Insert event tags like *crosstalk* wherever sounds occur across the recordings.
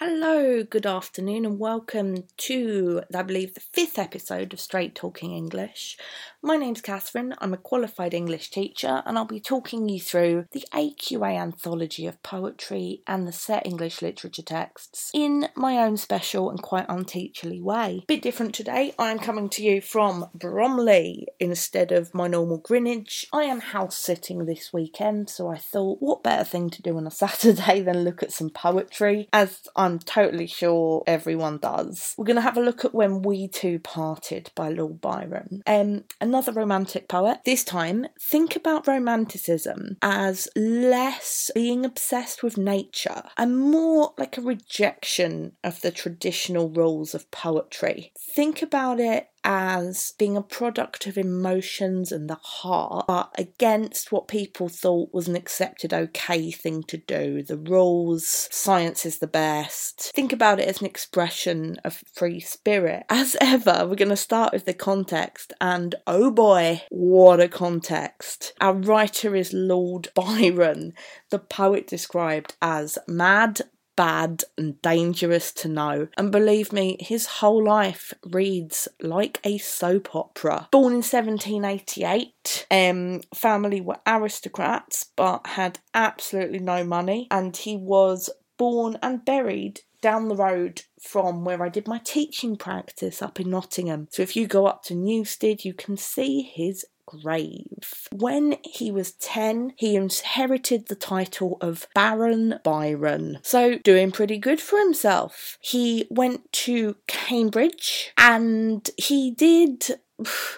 Hello, good afternoon, and welcome to, I believe, the fifth episode of Straight Talking English. My name's Catherine, I'm a qualified English teacher, and I'll be talking you through the AQA anthology of poetry and the set English literature texts in my own special and quite unteacherly way. Bit different today, I'm coming to you from Bromley instead of my normal Greenwich. I am house sitting this weekend, so I thought, what better thing to do on a *laughs* Saturday than look at some poetry, as I'm totally sure everyone does. We're going to have a look at When We Two Parted by Lord Byron. Um, another romantic poet. This time, think about romanticism as less being obsessed with nature and more like a rejection of the traditional rules of poetry. Think about it as being a product of emotions and the heart, but against what people thought was an accepted okay thing to do. The rules, science is the best. Think about it as an expression of free spirit. *laughs* As ever, we're going to start with the context, and oh boy, what a context. Our writer is Lord Byron, the poet described as mad, bad and dangerous to know. And believe me, his whole life reads like a soap opera. Born in 1788, um, family were aristocrats but had absolutely no money, and he was born and buried down the road from where I did my teaching practice up in Nottingham. So if you go up to Newstead, you can see his grave. When he was 10, he inherited the title of Baron Byron, so doing pretty good for himself. He went to Cambridge and he did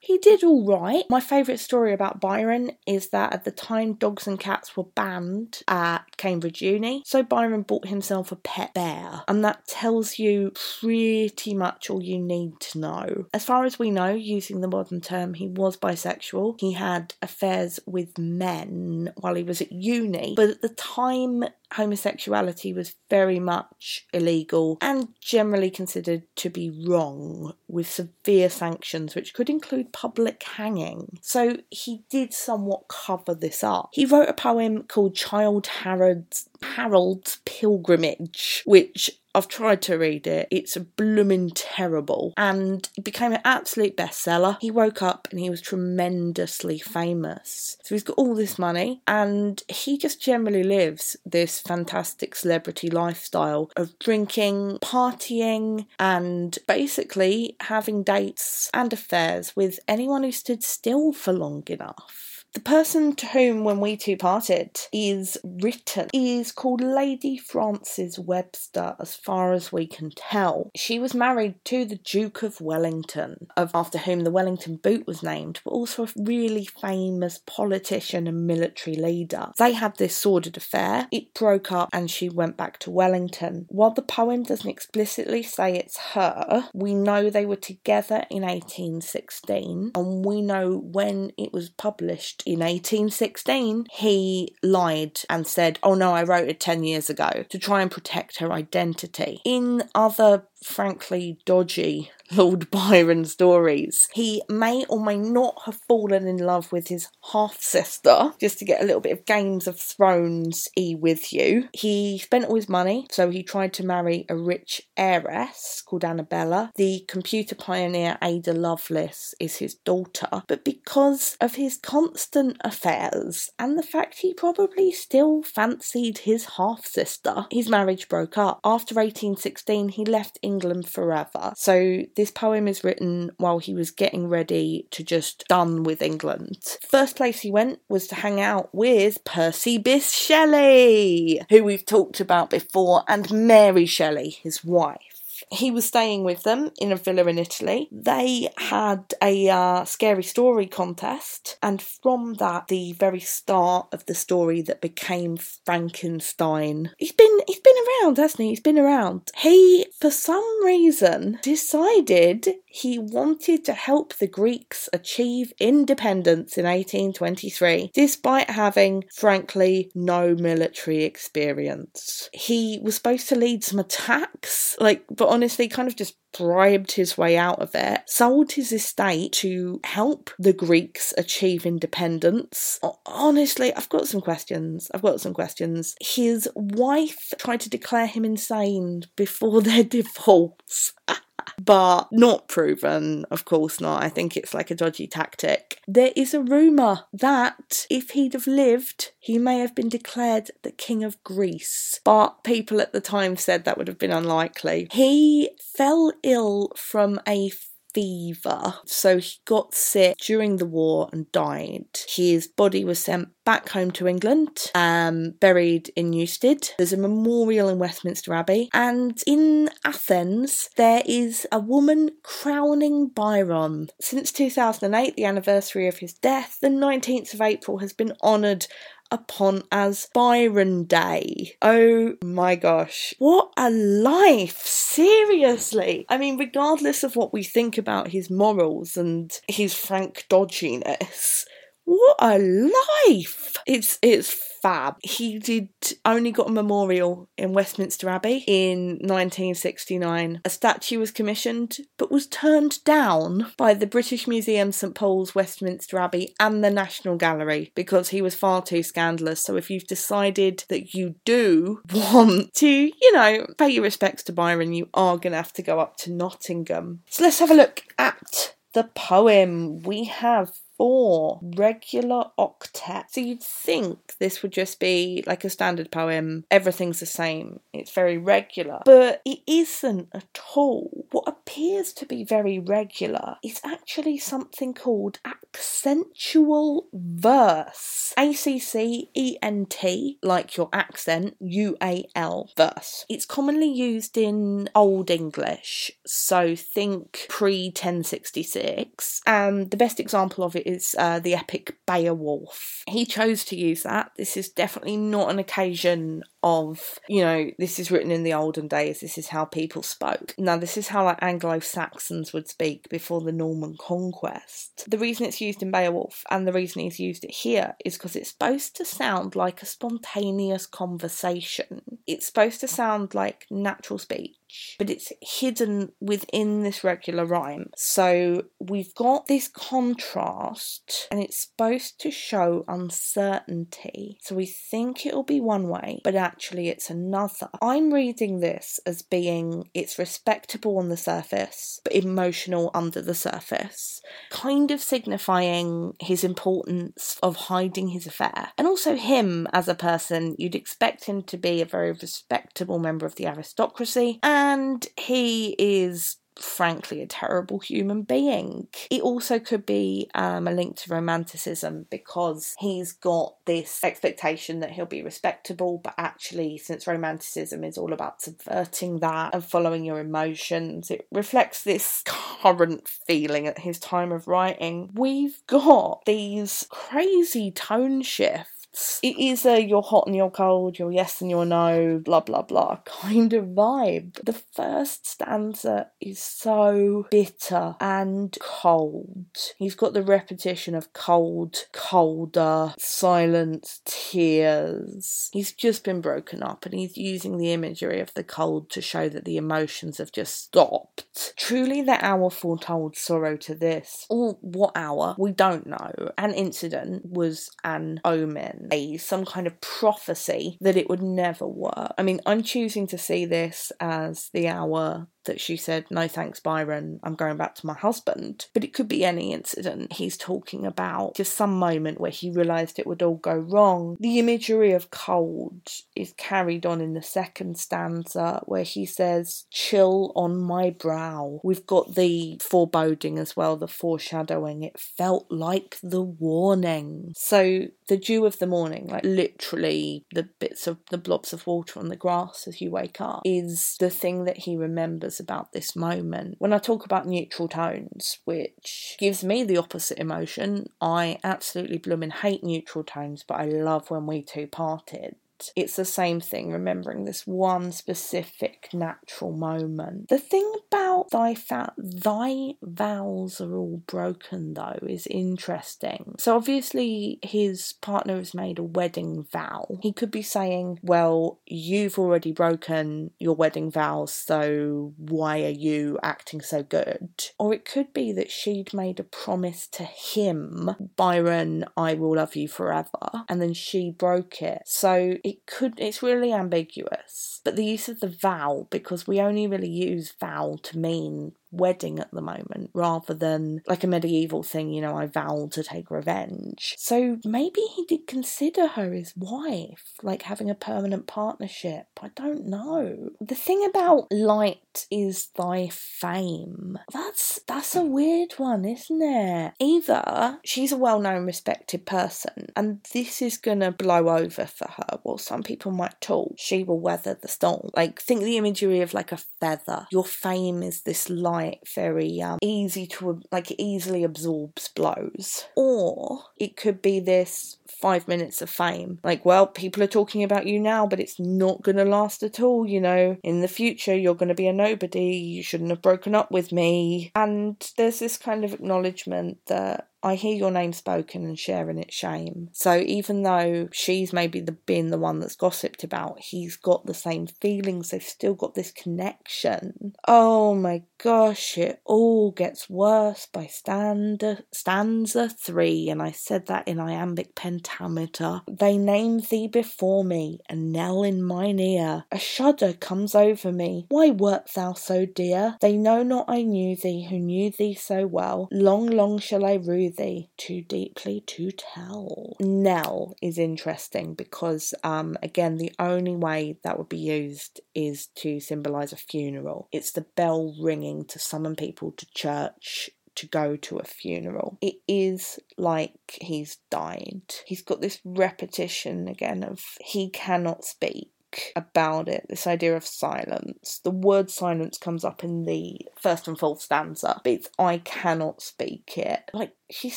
he did all right. My favourite story about Byron is that at the time dogs and cats were banned at Cambridge Uni, so Byron bought himself a pet bear, and that tells you pretty much all you need to know. As far as we know, using the modern term, he was bisexual. He had affairs with men while he was at uni, but at the time homosexuality was very much illegal and generally considered to be wrong, with severe sanctions, which could include public hanging. So he did somewhat cover this up. He wrote a poem called Childe Harold's Harold's Pilgrimage, which I've tried to read it. It's blooming terrible. And it became an absolute bestseller. He woke up and he was tremendously famous. So he's got all this money and he just generally lives this fantastic celebrity lifestyle of drinking, partying, and basically having dates and affairs with anyone who stood still for long enough. The person to whom When We Two Parted is written is called Lady Frances Webster, as far as we can tell. She was married to the Duke of Wellington, of after whom the Wellington boot was named, but also a really famous politician and military leader. They had this sordid affair. It broke up and she went back to Wellington. While the poem doesn't explicitly say it's her, we know they were together in 1816 and we know when it was published in 1816, he lied and said, Oh no, I wrote it 10 years ago to try and protect her identity. In other frankly dodgy *laughs* Lord Byron stories. He may or may not have fallen in love with his half sister, just to get a little bit of Games of Thrones e with you. He spent all his money, so he tried to marry a rich heiress called Annabella. The computer pioneer Ada Lovelace is his daughter, but because of his constant affairs and the fact he probably still fancied his half sister, his marriage broke up. After 1816, he left England England forever. So this poem is written while he was getting ready to just done with England. First place he went was to hang out with Percy Bysshe Shelley, who we've talked about before, and Mary Shelley, his wife he was staying with them in a villa in Italy. They had a uh, scary story contest, and from that, the very start of the story that became Frankenstein. He's been he's been around, hasn't he? He's been around. He, for some reason, decided he wanted to help the Greeks achieve independence in 1823, despite having, frankly, no military experience. He was supposed to lead some attacks, like, but on honestly kind of just bribed his way out of it, sold his estate to help the Greeks achieve independence. Honestly, I've got some questions. I've got some questions. His wife tried to declare him insane before *laughs* their divorce. *laughs* but not proven, of course not. I think it's like a dodgy tactic. There is a rumour that if he'd have lived, he may have been declared the King of Greece. But people at the time said that would have been unlikely. He fell ill from a fever. So he got sick during the war and died. His body was sent back home to England, um, buried in Newstead. There's a memorial in Westminster Abbey. And in Athens, there is a woman crowning Byron. Since 2008, the anniversary of his death, the 19th of April has been honoured upon as Byron Day. Oh my gosh, what a life! Seriously. I mean, regardless of what we think about his morals and his frank dodginess, what a life! It's it's fab. He did only got a memorial in Westminster Abbey in 1969. A statue was commissioned but was turned down by the British Museum St Paul's Westminster Abbey and the National Gallery because he was far too scandalous. So if you've decided that you do want to, you know, pay your respects to Byron, you are going to have to go up to Nottingham. So let's have a look at the poem. We have four regular octet. So you'd think this would just be like a standard poem, everything's the same, it's very regular, but it isn't at all. What appears to be very regular is actually something called accentual verse. A C C E N T, like your accent, U A L, verse. It's commonly used in Old English, so think pre 1066, and the best example of it is uh, the epic Beowulf. He chose to use that. This is definitely not an occasion of, you know, this is written in the olden days, this is how people spoke. Now, this is how like Anglo Saxons would speak before the Norman conquest. The reason it's used in Beowulf and the reason he's used it here is because it's supposed to sound like a spontaneous conversation. It's supposed to sound like natural speech but it's hidden within this regular rhyme. So we've got this contrast, and it's supposed to show uncertainty. So we think it'll be one way, but actually it's another. I'm reading this as being it's respectable on the surface, but emotional under the surface, kind of signifying his importance of hiding his affair. And also him as a person, you'd expect him to be a very respectable member of the aristocracy. And and he is frankly a terrible human being. It also could be um, a link to romanticism because he's got this expectation that he'll be respectable, but actually, since romanticism is all about subverting that and following your emotions, it reflects this current feeling at his time of writing. We've got these crazy tone shifts it is a you're hot and you're cold, you're yes and you're no, blah blah blah kind of vibe. The first stanza is so bitter and cold. He's got the repetition of cold, colder, silence, tears. He's just been broken up and he's using the imagery of the cold to show that the emotions have just stopped. Truly, the hour foretold sorrow to this. Or what hour? We don't know. An incident was an omen some kind of prophecy that it would never work. I mean, I'm choosing to see this as the hour that she said, No thanks, Byron, I'm going back to my husband. But it could be any incident. He's talking about just some moment where he realised it would all go wrong. The imagery of cold is carried on in the second stanza where he says, Chill on my brow. We've got the foreboding as well, the foreshadowing. It felt like the warning. So the dew of the morning, like literally the bits of the blobs of water on the grass as you wake up, is the thing that he remembers about this moment. When I talk about neutral tones, which gives me the opposite emotion, I absolutely blooming hate neutral tones, but I love when we two parted. It's the same thing, remembering this one specific natural moment. The thing about thy fa- thy vows are all broken though is interesting. So obviously his partner has made a wedding vow. He could be saying, "Well, you've already broken your wedding vows, so why are you acting so good?" Or it could be that she'd made a promise to him, Byron, I will love you forever, and then she broke it. So it could it's really ambiguous. But the use of the vowel because we only really use vowel to mean wedding at the moment rather than like a medieval thing, you know, I vow to take revenge. So maybe he did consider her his wife, like having a permanent partnership. I don't know. The thing about light is thy fame. That's that's a weird one, isn't it? Either she's a well-known respected person and this is gonna blow over for her. Well some people might talk. She will weather the storm. Like think the imagery of like a feather. Your fame is this light very um, easy to like easily absorbs blows. Or it could be this five minutes of fame. Like well people are talking about you now but it's not going to last at all you know? In the future you're going to be a nobody. You shouldn't have broken up with me. And there's this kind of acknowledgement that I hear your name spoken and sharing its shame. So even though she's maybe the been the one that's gossiped about, he's got the same feelings. They've still got this connection. Oh my gosh, it all gets worse by stanza stanza three, and I said that in iambic pentameter. They name thee before me, a knell in mine ear. A shudder comes over me. Why wert thou so dear? They know not I knew thee, who knew thee so well. Long, long shall I rue thee too deeply to tell. Knell is interesting because, um, again, the only way that would be used is to symbolize a funeral. It's the bell ringing to summon people to church to go to a funeral. It is like he's died. He's got this repetition again of he cannot speak about it, this idea of silence. The word silence comes up in the first and fourth stanza, it's I cannot speak it. Like she's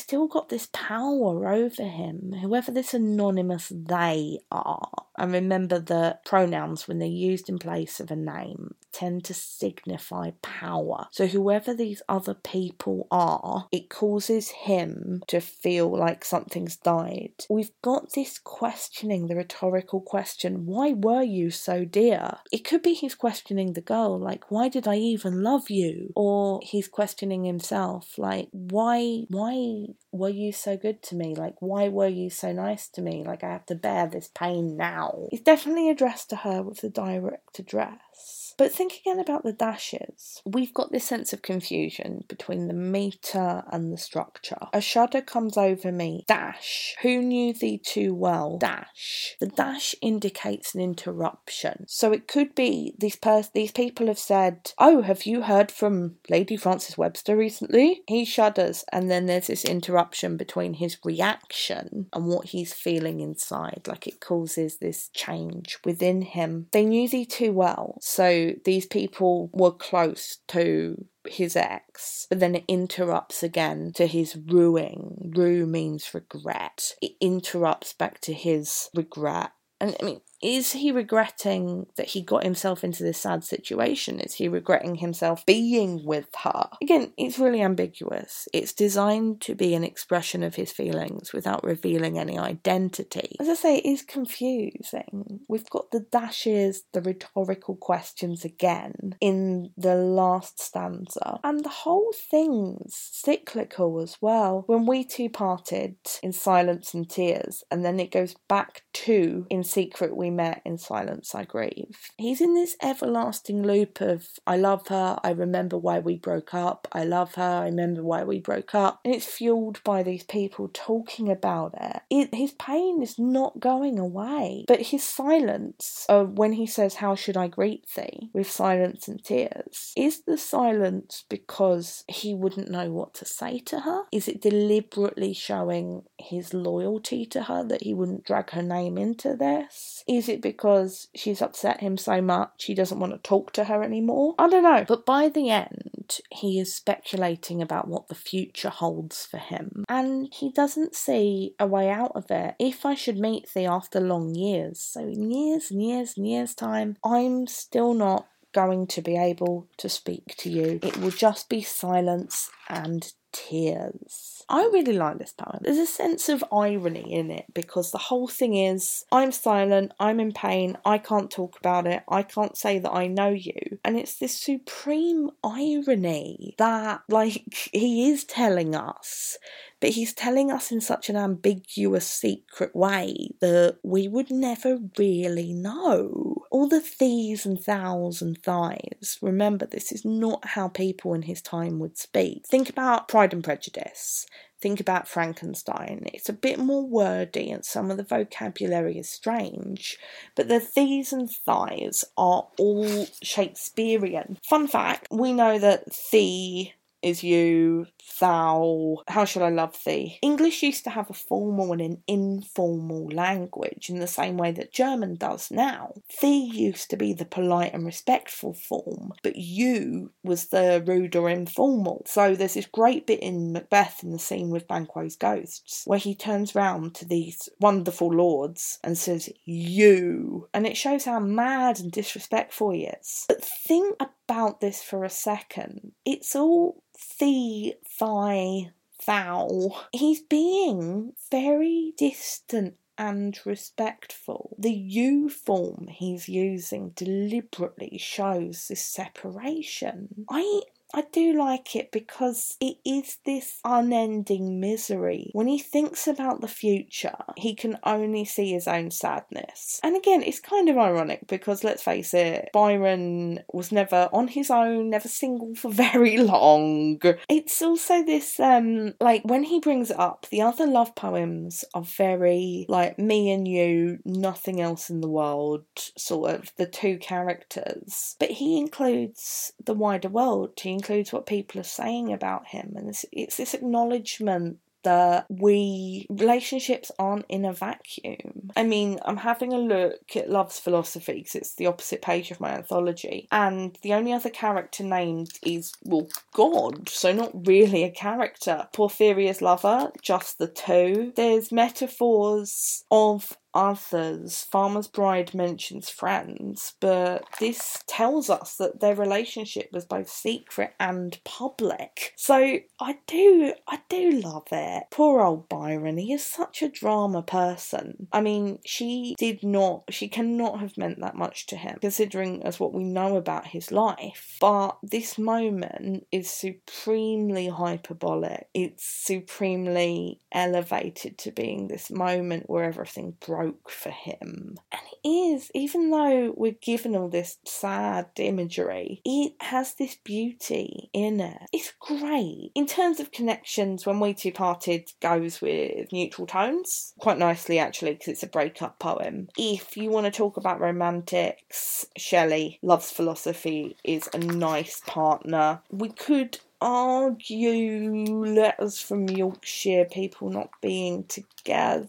still got this power over him, whoever this anonymous they are. And remember the pronouns, when they're used in place of a name, tend to signify power. So, whoever these other people are, it causes him to feel like something's died. We've got this questioning, the rhetorical question why were you so dear? It could be he's questioning the girl, like, why did I even love you? Or he's questioning himself, like, why, why were you so good to me? Like, why were you so nice to me? Like, I have to bear this pain now. It's definitely addressed to her with the direct address. But think again about the dashes. We've got this sense of confusion between the meter and the structure. A shudder comes over me. Dash. Who knew thee too well? Dash. The dash indicates an interruption. So it could be these pers- these people have said, "Oh, have you heard from Lady Frances Webster recently?" He shudders, and then there's this interruption between his reaction and what he's feeling inside. Like it causes this change within him. They knew thee too well, so these people were close to his ex, but then it interrupts again to his rueing. Rue means regret. It interrupts back to his regret. And I mean, is he regretting that he got himself into this sad situation? Is he regretting himself being with her? Again, it's really ambiguous. It's designed to be an expression of his feelings without revealing any identity. As I say, it is confusing. We've got the dashes, the rhetorical questions again in the last stanza, and the whole thing's cyclical as well. When we two parted in silence and tears, and then it goes back to in secret we met in silence I grieve. He's in this everlasting loop of I love her, I remember why we broke up, I love her, I remember why we broke up. And it's fueled by these people talking about it. it his pain is not going away. But his silence, uh, when he says, How should I greet thee? with silence and tears, is the silence because he wouldn't know what to say to her? Is it deliberately showing his loyalty to her that he wouldn't drag her name into this? Is it because she's upset him so much he doesn't want to talk to her anymore? I don't know. But by the end, he is speculating about what the future holds for him. And he doesn't see a way out of it. If I should meet thee after long years, so in years and years and years' time, I'm still not going to be able to speak to you. It will just be silence and tears. I really like this poem. There's a sense of irony in it because the whole thing is I'm silent, I'm in pain, I can't talk about it, I can't say that I know you. And it's this supreme irony that, like, *laughs* he is telling us but he's telling us in such an ambiguous, secret way that we would never really know. All the thees and thous and thys, remember, this is not how people in his time would speak. Think about Pride and Prejudice. Think about Frankenstein. It's a bit more wordy and some of the vocabulary is strange, but the thees and thys are all Shakespearean. Fun fact we know that the is you, thou, how shall I love thee? English used to have a formal and an informal language in the same way that German does now. Thee used to be the polite and respectful form, but you was the rude or informal. So there's this great bit in Macbeth in the scene with Banquo's ghosts where he turns round to these wonderful lords and says, You. And it shows how mad and disrespectful he is. But think about this for a second. It's all thee, thy, thou. He's being very distant and respectful. The you form he's using deliberately shows this separation. I I do like it because it is this unending misery. When he thinks about the future, he can only see his own sadness. And again, it's kind of ironic because let's face it, Byron was never on his own, never single for *laughs* very long. It's also this, um, like when he brings it up, the other love poems are very like me and you, nothing else in the world, sort of the two characters. But he includes the wider world. He includes what people are saying about him, and it's, it's this acknowledgement that we relationships aren't in a vacuum. I mean, I'm having a look at Love's Philosophy because it's the opposite page of my anthology, and the only other character named is well God, so not really a character. Porphyria's lover, just the two. There's metaphors of others. Farmer's Bride mentions friends, but this tells us that their relationship was both secret and public. So I do, I do love it. Poor old Byron, he is such a drama person. I mean, she did not, she cannot have meant that much to him, considering as what we know about his life. But this moment is supremely hyperbolic. It's supremely elevated to being this moment where everything broke for him. And it is, even though we're given all this sad imagery, it has this beauty in it. It's great. In terms of connections, When We Two Parted goes with neutral tones quite nicely, actually, because it's a breakup poem. If you want to talk about romantics, Shelley, Love's Philosophy is a nice partner. We could argue letters from Yorkshire, people not being together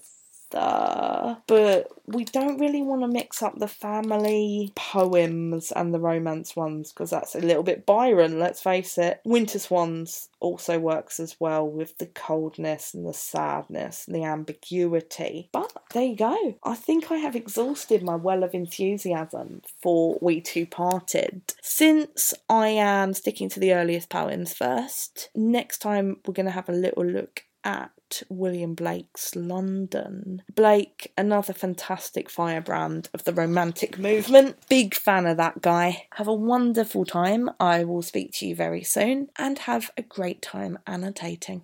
but we don't really want to mix up the family poems and the romance ones because that's a little bit Byron, let's face it. Winter Swans also works as well with the coldness and the sadness and the ambiguity. But there you go. I think I have exhausted my well of enthusiasm for We Two Parted. Since I am sticking to the earliest poems first, next time we're going to have a little look at William Blake's London. Blake, another fantastic firebrand of the Romantic movement. Big fan of that guy. Have a wonderful time. I will speak to you very soon and have a great time annotating.